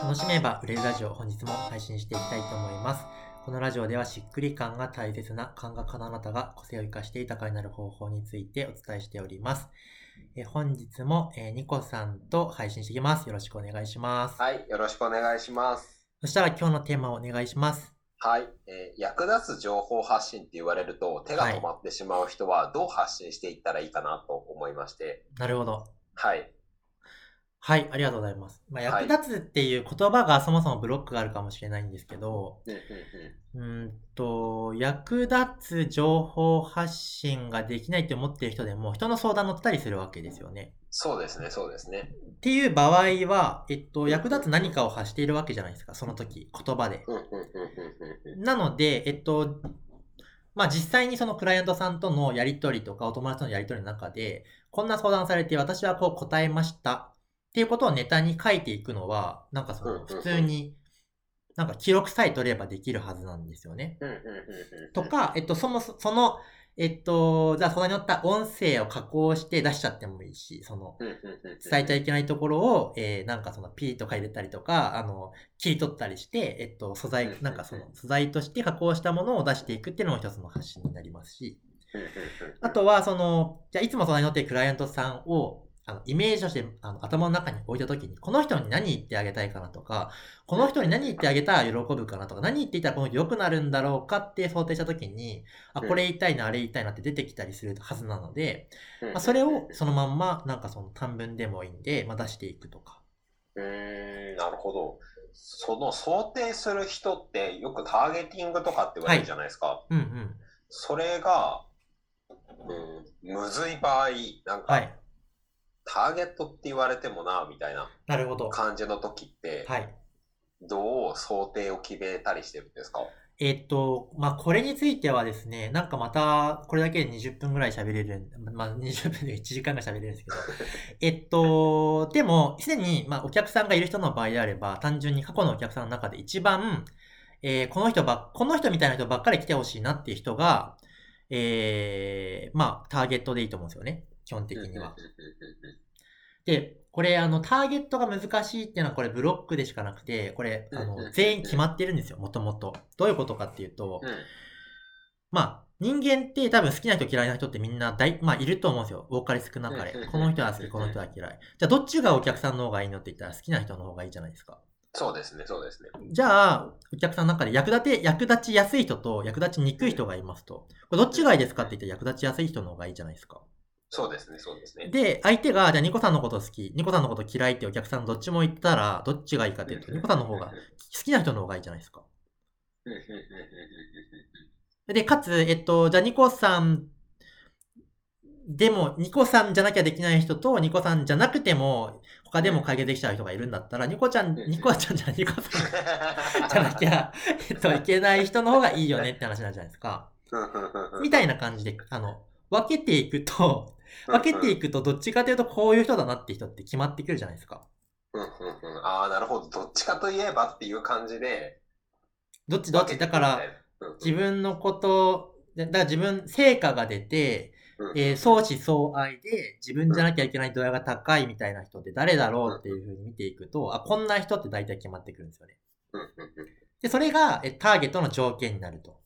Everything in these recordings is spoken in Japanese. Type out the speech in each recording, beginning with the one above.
楽しめば売れるラジオ本日も配信していきたいと思います。このラジオではしっくり感が大切な感覚家のあなたが個性を生かして豊かになる方法についてお伝えしております。え本日も、えーニコさんと配信していきます。よろしくお願いします。はい、よろしくお願いします。そしたら今日のテーマをお願いします。はい、えー役立つ情報発信って言われると手が止まってしまう人はどう発信していったらいいかなと思いまして、なるほど。はい、はい、ありがとうございます。まあ、はい役立つっていう言葉がそもそもブロックがあるかもしれないんですけど、うんと、役立つ情報発信ができないって思ってる人でも人の相談乗ったりするわけですよね。そうですね、そうですね。っていう場合は、えっと、役立つ何かを発しているわけじゃないですか、その時、言葉で。うんうんうんうんうんなので、えっと、まあ実際にそのクライアントさんとのやりとりとかお友達とのやりとりの中で、こんな相談されて私はこう答えましたっていうことをネタに書いていくのは、なんかその普通に、なんか記録さえ取ればできるはずなんですよね。とか、えっと、そもそ、その、えっと、じゃあそこに載った音声を加工して出しちゃってもいいし、その、伝えちゃいけないところを、えー、なんかそのピーとか入れたりとか、あの、切り取ったりして、えっと、素材なんかその素材として加工したものを出していくっていうのも一つの発信になりますし、あとは、その、じゃあいつも相談に乗っているクライアントさんを、あの、イメージとして、あの、頭の中に置いたときに、この人に何言ってあげたいかなとか、この人に何言ってあげたら喜ぶかなとか、何言っていたらこの人良くなるんだろうかって想定したときに、あ、これ言いたいな、あれ言いたいなって出てきたりするはずなので、うんまあ、それをそのまんま、なんかその短文でもいいんで、まあ、出していくとか。うーん、なるほど。その想定する人ってよくターゲティングとかって言われるじゃないですか。うんうん。それが、うん、むずい場合、なんか、はい。ターゲットって言われてもな、みたいななるほど。感じの時って、はい。どう想定を決めたりしてるんですか？えっと、まあ、これについてはですね、なんかまた、これだけで20分ぐらい喋れるん、まあ、20分で1時間が喋れるんですけど、えっと、でも、すでに、まあ、お客さんがいる人の場合であれば、単純に過去のお客さんの中で一番、えーこの人ばっ、この人みたいな人ばっかり来てほしいなっていう人が、えーまあ、ターゲットでいいと思うんですよね。基本的には。で、これ、あの、ターゲットが難しいっていうのは、これブロックでしかなくて、これ、あの、全員決まってるんですよ、もともと。どういうことかっていうと、うんまあ、人間って多分好きな人嫌いな人ってみんな大、まあいると思うんですよ。多かれ少なかれ。この人は好き、この人は嫌い。じゃあどっちがお客さんの方がいいのって言ったら好きな人の方がいいじゃないですか。そうですね、そうですね。じゃあ、お客さんの中で役立て、役立ちやすい人と役立ちにくい人がいますと。これどっちがいいですかって言ったら役立ちやすい人の方がいいじゃないですか。そうですね、そうですね。で、相手が、じゃあニコさんのこと好き、ニコさんのこと嫌いってお客さんどっちも言ったら、どっちがいいかっていうと、ニコさんの方が、好きな人の方がいいじゃないですか。で、かつ、えっと、じゃあ、ニコさん、でも、ニコさんじゃなきゃできない人と、ニコさんじゃなくても、他でも解決できちゃう人がいるんだったら、ニコちゃん、ニコちゃんじゃ ニコさんじゃなきゃ、えっと、いけない人の方がいいよねって話なんじゃないですか。みたいな感じで、あの、分けていくと、分けていくと、どっちかというと、こういう人だなって人って決まってくるじゃないですか。うんうんうんああ、なるほど。どっちかといえばっていう感じで。どっちどっち？だから、自分のこと、だから自分、成果が出て、えー相思相愛で自分じゃなきゃいけない度合いが高いみたいな人って誰だろうっていう風に見ていくと、あ、こんな人って大体決まってくるんですよね。うんうんで、それがえターゲットの条件になると。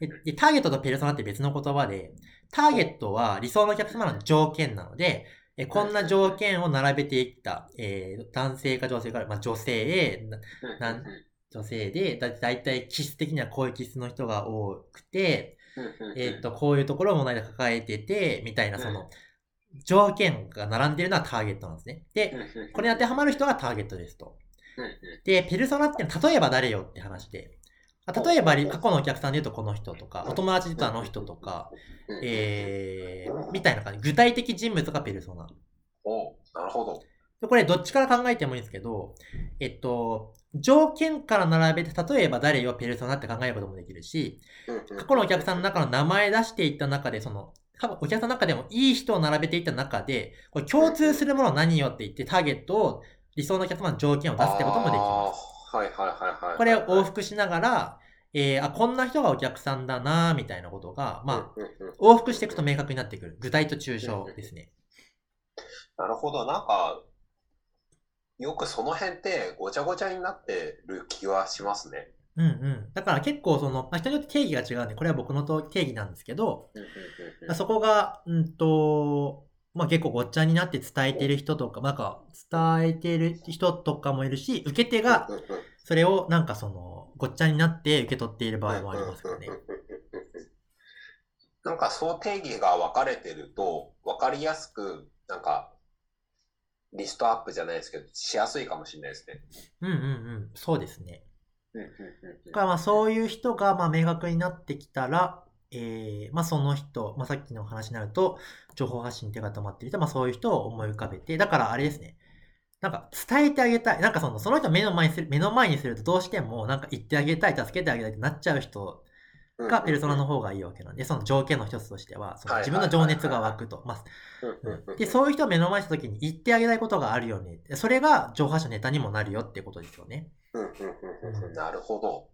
ででターゲットとペルソナって別の言葉で、ターゲットは理想のお客様の条件なので、えこんな条件を並べていった、えー男性か女性か、まあ、女性、なうんなん女性で、だだいたい気質的にはこういう気質の人が多くて、えっ、と、こういうところを問題で抱えてて、みたいな、その、条件が並んでるのはターゲットなんですね。で、これに当てはまる人がターゲットですと。で、ペルソナって例えば誰よって話で、あ例えばり過去のお客さんで言うとこの人とか、お友達で言うとあの人とか、えー、みたいな感じ。具体的人物がペルソナ。おなるほど。でこれどっちから考えてもいいんですけど、えっと、条件から並べて、例えば誰よペルソナって考えることもできるし、過去のお客さんの中の名前出していった中で、その、お客さんの中でもいい人を並べていった中で、これ共通するものは何よって言ってターゲットを、理想のお客様の条件を出すってこともできます。す。はいはいはいはい。これを往復しながら、えー、あ、こんな人がお客さんだなみたいなことが、まあ、往復していくと明確になってくる。具体と抽象ですね。なるほど。なんか、よくその辺ってごちゃごちゃになってる気はしますね。うんうん。だから結構その、まあ、人によって定義が違うんで、これは僕のと定義なんですけど、そこが、うんと、まあ結構ごっちゃになって伝えてる人とか、なんか伝えてる人とかもいるし、受け手がそれをなんかその、ごっちゃになって受け取っている場合もありますからねなんかそう定義が分かれてると、分かりやすく、なんか、リストアップじゃないですけど、しやすいかもしれないですね。うんうんうん。そうですね。うんうんうんだからまあそういう人がまあ明確になってきたら、えー、まあその人、まあさっきの話になると、情報発信手が止まっている人、まあそういう人を思い浮かべて、だからあれですね。なんか伝えてあげたい。なんかその、その人を目の前にする、目の前にするとどうしてもなんか言ってあげたい、助けてあげたいってなっちゃう人うんがペルソナの方がいいわけなんで、その条件の一つとしては、そのはい自分の情熱が湧くと。まで、そういう人を目の前にした時に言ってあげたいことがあるよね。それが情報発信のネタにもなるよってことですよね。うんうんうんうんうんなるほど。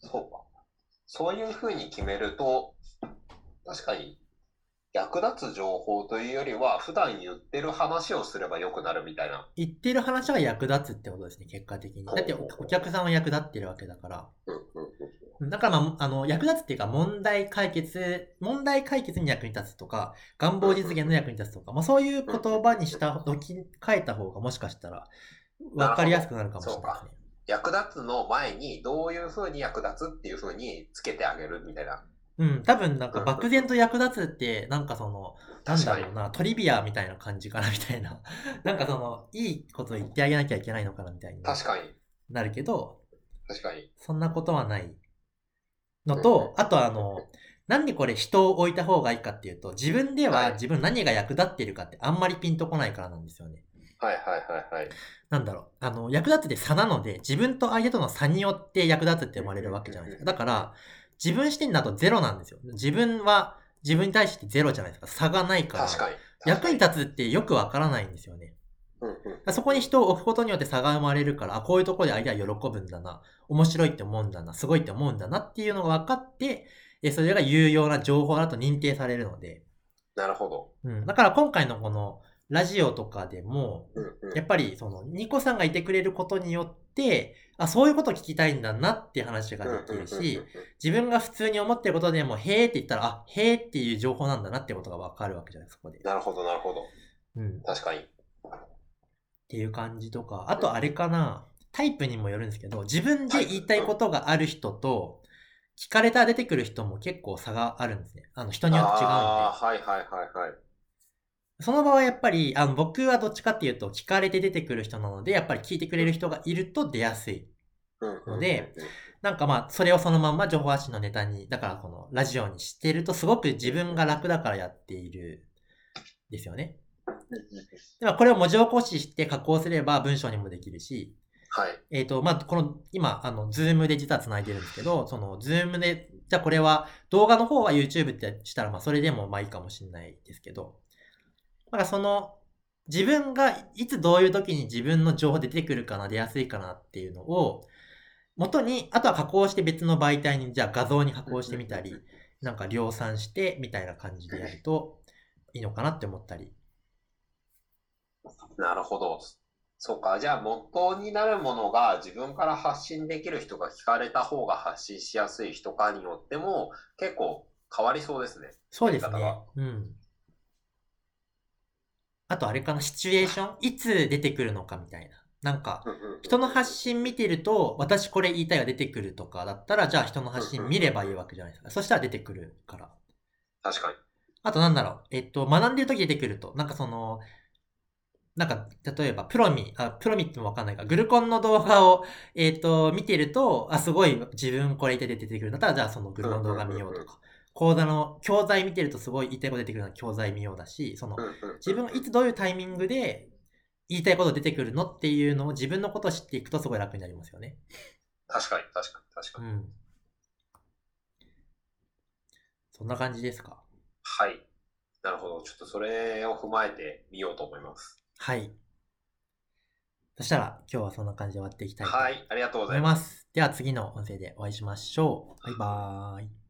そうか。そういうふうに決めると、確かに役立つ情報というよりは、普段言ってる話をすればよくなるみたいな。言ってる話が役立つってことですね、結果的に。だっておお客さんは役立ってるわけだから。だから、まあ、あの、役立つっていうか、問題解決、問題解決に役に立つとか、願望実現の役に立つとか、まあ、そういう言葉にした、置き換えた方がもしかしたら、わかりやすくなるかもしれないですね。役立つの前に、どういうふうに役立つっていうふうにつけてあげるみたいな。うん、多分なんか漠然と役立つって、なんかその、なんだろうな、トリビアみたいな感じかなみたいな。なんかその、いいこと言ってあげなきゃいけないのかなみたいに確かに。なるけど、確かに。そんなことはないのうんと、あとあの、なんでこれ人を置いた方がいいかっていうと、自分でははい自分何が役立ってるかってあんまりピンとこないからなんですよね。はいはいはいはい。なんだろう。あの、役立つって差なので、自分と相手との差によって役立つって生まれるわけじゃないですか。だから、自分視点だとゼロなんですよ。自分は自分に対してゼロじゃないですか。差がないから。確かに。役に立つってよくわからないんですよね。うんうんそこに人を置くことによって差が生まれるから、あ、こういうところで相手は喜ぶんだな、面白いって思うんだな、すごいって思うんだなっていうのが分かって、えそれが有用な情報だと認定されるので、なるほど。うん。だから今回のこのラジオとかでも、やっぱりその、ニコさんがいてくれることによって、あ、そういうこと聞きたいんだなっていう話ができるし、自分が普通に思ってることでも、へーって言ったら、あ、へーっていう情報なんだなってことが分かるわけじゃないですか、そこで。なるほどなるほど。うん。確かに。っていう感じとか、あとあれかな、タイプにもよるんですけど、自分で言いたいことがある人と、聞かれたら出てくる人も結構差があるんですね。あの、人によって違うんで。ああ、はいはいはいはい。その場合やっぱり、あの、僕はどっちかっていうと、聞かれて出てくる人なので、やっぱり聞いてくれる人がいると出やすい。ので、なんかまあ、それをそのまんま情報発信のネタに、だからこのラジオにしてると、すごく自分が楽だからやっている、ですよね。でもこれを文字起こしして加工すれば文章にもできるし、はい。えっ、と、まあ、この、今、あの、ズームで実は繋いでるんですけど、その、ズームで、じゃあこれは、動画の方は YouTube ってしたら、まあ、それでもまあいいかもしれないですけど、だからその、自分がいつどういう時に自分の情報出てくるかな、出やすいかなっていうのを、元に、あとは加工して別の媒体に、じゃあ画像に加工してみたり、なんか量産して、みたいな感じでやるといいのかなって思ったり。なるほど。そうか。じゃあ、元になるものが自分から発信できる人が聞かれた方が発信しやすい人かによっても結構変わりそうですね。そうですね。うん。あとあれかな、シチュエーション？いつ出てくるのかみたいな。なんか、人の発信見てると、私これ言いたいが出てくるとかだったら、じゃあ人の発信見ればいいわけじゃないですか。そしたら出てくるから。確かに。あとなんだろう、えっと、学んでる時出てくると、なんかその、なんか、例えば、プロミ、あ、プロミってもわかんないか、グルコンの動画を、えっと、見てると、あ、すごい自分これ言いたい出てくるんだったら、じゃあそのグルコンの動画見ようとか、講座の教材見てるとすごい言いたいこと出てくるのは教材見ようだし、その、自分がいつどういうタイミングで言いたいこと出てくるのっていうのを自分のことを知っていくとすごい楽になりますよね。確かに、確かに、確かに。うん。そんな感じですか？はい。なるほど。ちょっとそれを踏まえてみようと思います。はい。そしたら今日はそんな感じで終わっていきたいとはい。ありがとうござ思いいます。ます。では次の音声でお会いしましょう。バイバーイ。